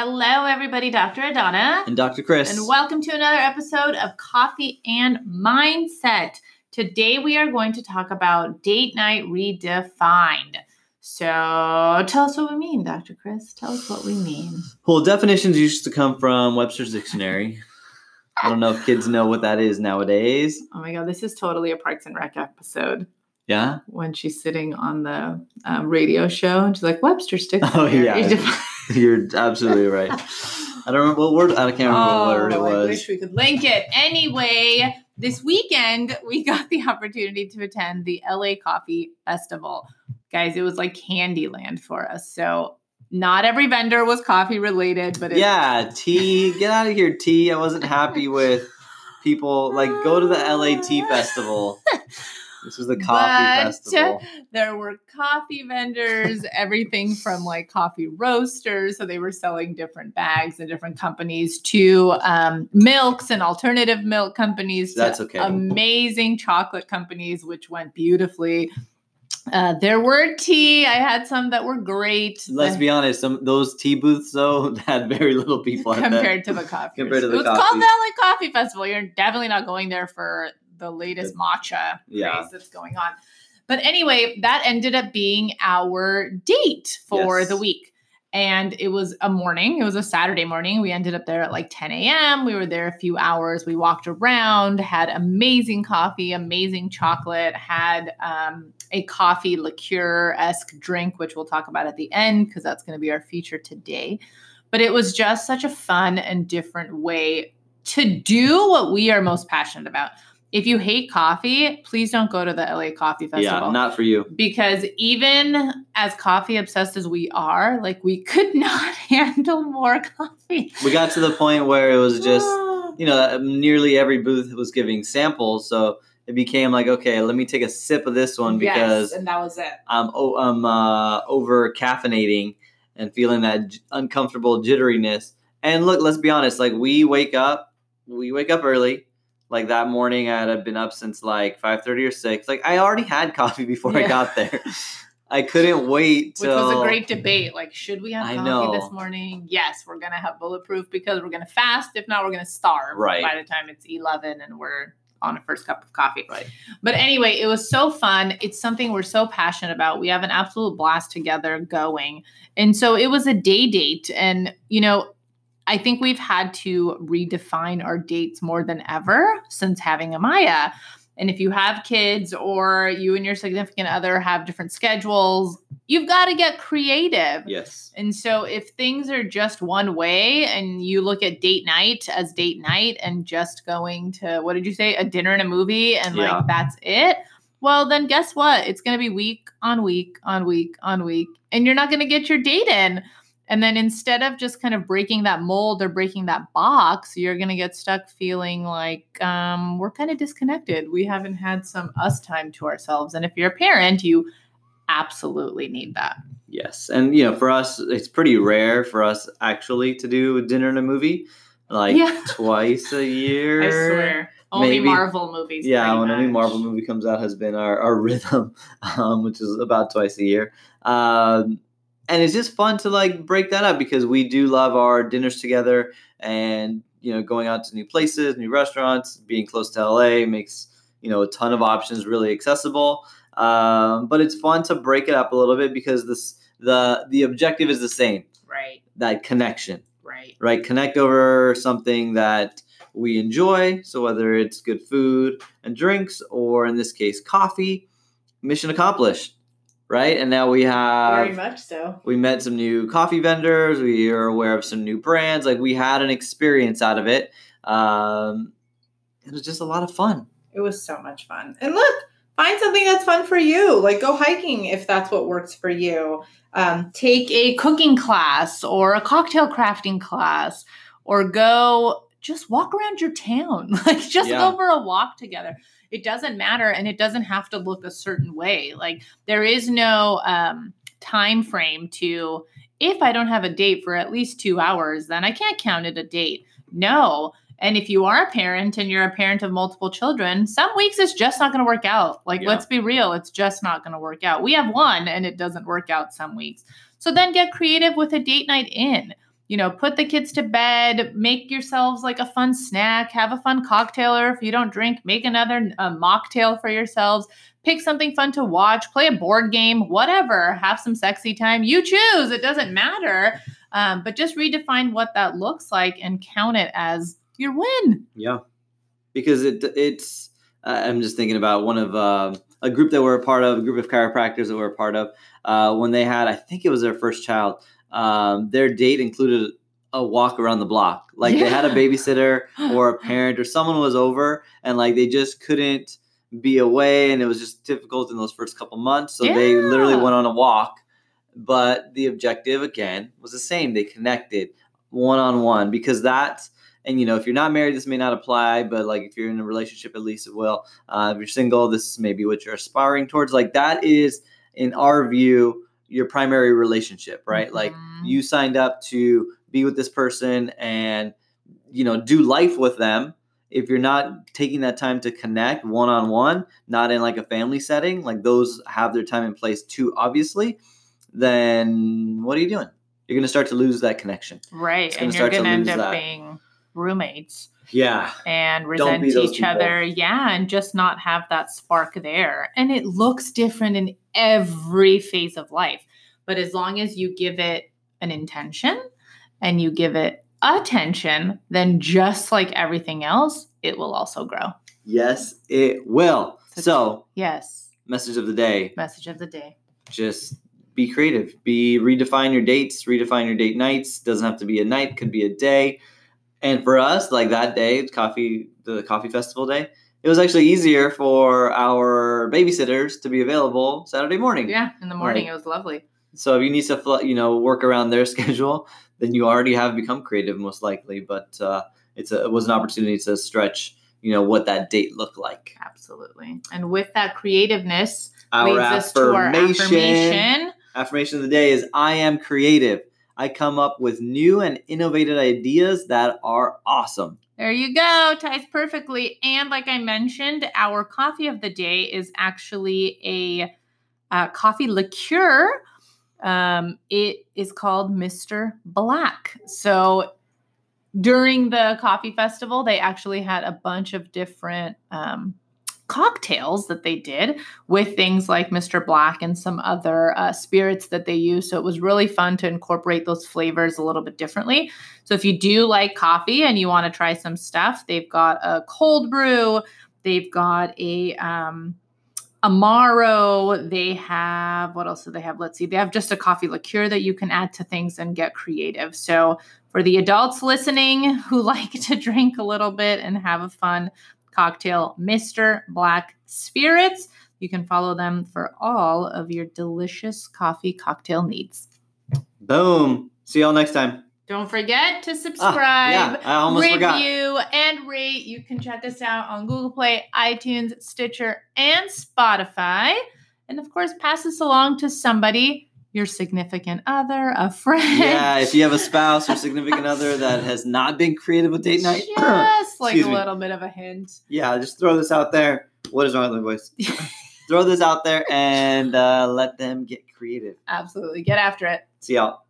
Hello, everybody. Dr. Adana. And Dr. Chris. And welcome to another episode of Coffee and Mindset. Today, we are going to talk about date night redefined. So, tell us what we mean, Dr. Chris. Tell us what we mean. Well, definitions used to come from Webster's Dictionary. I don't know if kids know what that is nowadays. Oh my God, this is totally a Parks and Rec episode. Yeah. When she's sitting on the um, radio show and she's like, Webster's Dictionary. Oh, yeah. You're absolutely right. I don't remember what word, I can't remember oh, what word it was. I wish we could link it. Anyway, this weekend, we got the opportunity to attend the LA Coffee Festival. Guys, it was like Candyland for us. So, not every vendor was coffee related, but yeah, tea. Get out of here, tea. I wasn't happy with people like go to the LA Tea Festival. This was the coffee but festival. There were coffee vendors, everything from like coffee roasters. So they were selling different bags and different companies to um, milks and alternative milk companies. That's okay. Amazing chocolate companies, which went beautifully. Uh, there were tea. I had some that were great. Let's be honest. Some those tea booths though had very little people compared to the coffee. Compared to the it was coffee. called the LA Coffee Festival. You're definitely not going there for the latest matcha yeah. craze that's going on. But anyway, that ended up being our date for yes. the week. And it was a morning, it was a Saturday morning. We ended up there at like 10 a.m. We were there a few hours. We walked around, had amazing coffee, amazing chocolate, had um, a coffee liqueur esque drink, which we'll talk about at the end because that's going to be our feature today. But it was just such a fun and different way to do what we are most passionate about if you hate coffee, please don't go to the LA Coffee Festival. Yeah, not for you. Because even as coffee obsessed as we are, like we could not handle more coffee. We got to the point where it was just, you know, nearly every booth was giving samples. So it became like, okay, let me take a sip of this one because yes, and that was it. I'm oh, I'm uh, over caffeinating and feeling that j- uncomfortable jitteriness. And look, let's be honest. Like we wake up, we wake up early like that morning I had been up since like 5:30 or 6. Like I already had coffee before yeah. I got there. I couldn't wait till Which was a great debate. Like, should we have I coffee know. this morning? Yes, we're gonna have bulletproof because we're gonna fast. If not, we're gonna starve right. by the time it's 11 and we're on a first cup of coffee. Right. But anyway, it was so fun. It's something we're so passionate about. We have an absolute blast together going. And so it was a day date. And, you know, I think we've had to redefine our dates more than ever since having Amaya. And if you have kids or you and your significant other have different schedules, you've got to get creative. Yes. And so if things are just one way and you look at date night as date night and just going to, what did you say, a dinner and a movie and yeah. like that's it, well, then guess what? It's going to be week on week on week on week, and you're not going to get your date in. And then instead of just kind of breaking that mold or breaking that box, you're going to get stuck feeling like um, we're kind of disconnected. We haven't had some us time to ourselves. And if you're a parent, you absolutely need that. Yes. And, you know, for us, it's pretty rare for us actually to do dinner and a movie like yeah. twice a year. I swear. Only Maybe, Marvel movies. Yeah, when much. any Marvel movie comes out has been our, our rhythm, um, which is about twice a year. Um, and it's just fun to like break that up because we do love our dinners together and you know going out to new places new restaurants being close to la makes you know a ton of options really accessible. Um, but it's fun to break it up a little bit because this the the objective is the same. Right. That connection. Right. Right? Connect over something that we enjoy. So whether it's good food and drinks or in this case coffee mission accomplished right? And now we have very much so. We met some new coffee vendors. We are aware of some new brands. Like we had an experience out of it. Um, it was just a lot of fun. It was so much fun. And look, find something that's fun for you. Like go hiking if that's what works for you. Um, take a cooking class or a cocktail crafting class, or go just walk around your town. like just yeah. go for a walk together it doesn't matter and it doesn't have to look a certain way. Like there is no um, time frame to if i don't have a date for at least two hours then i can't count it a date. No. And if you are a parent and you're a parent of multiple children some weeks it's just not going to work out. Like yeah. let's be real it's just not going to work out. We have one and it doesn't work out some weeks. So then get creative with a date night in you know, put the kids to bed, make yourselves like a fun snack, have a fun cocktail, or if you don't drink, make another mocktail for yourselves. Pick something fun to watch, play a board game, whatever. Have some sexy time. You choose. It doesn't matter. Um, but just redefine what that looks like and count it as your win. Yeah, because it it's. Uh, I'm just thinking about one of uh, a group that we're a part of, a group of chiropractors that we're a part of. Uh, when they had, I think it was their first child um, their date included a walk around the block. Like yeah. they had a babysitter or a parent or someone was over and like they just couldn't be away and it was just difficult in those first couple months. So yeah. they literally went on a walk. But the objective again was the same. They connected one on one because that's and you know if you're not married this may not apply but like if you're in a relationship at least it will uh, if you're single this may be what you're aspiring towards like that is in our view your primary relationship, right? Mm-hmm. Like you signed up to be with this person and you know do life with them. If you're not taking that time to connect one on one, not in like a family setting, like those have their time in place too, obviously, then what are you doing? You're going to start to lose that connection. Right. And you're going to end up that. being roommates. Yeah. And resent each people. other. Yeah. And just not have that spark there. And it looks different in every phase of life. But as long as you give it an intention and you give it attention, then just like everything else, it will also grow. Yes, it will. So, so yes. Message of the day. Message of the day. Just be creative. Be redefine your dates, redefine your date nights. Doesn't have to be a night, could be a day and for us, like that day, coffee, the coffee festival day, it was actually easier for our babysitters to be available Saturday morning. Yeah, in the morning, it was lovely. So if you need to, you know, work around their schedule, then you already have become creative, most likely. But uh, it's a, it was an opportunity to stretch, you know, what that date looked like. Absolutely. And with that creativeness, our leads us to our affirmation. Affirmation of the day is I am creative. I come up with new and innovative ideas that are awesome. There you go, ties perfectly. And like I mentioned, our coffee of the day is actually a uh, coffee liqueur. Um, it is called Mr. Black. So during the coffee festival, they actually had a bunch of different um, cocktails that they did with things like Mr. Black and some other uh, spirits that they use. So it was really fun to incorporate those flavors a little bit differently. So if you do like coffee and you want to try some stuff, they've got a cold brew, they've got a um, Amaro. They have what else do they have? Let's see. They have just a coffee liqueur that you can add to things and get creative. So for the adults listening who like to drink a little bit and have a fun cocktail, Mr. Black Spirits. You can follow them for all of your delicious coffee cocktail needs. Boom. See y'all next time. Don't forget to subscribe, ah, yeah, I almost review, forgot. and rate. You can check us out on Google Play, iTunes, Stitcher, and Spotify. And of course, pass this along to somebody your significant other, a friend. Yeah, if you have a spouse or significant other that has not been creative with date night, just like a little bit of a hint. Yeah, just throw this out there. What is wrong with my voice? throw this out there and uh, let them get creative. Absolutely. Get after it. See y'all.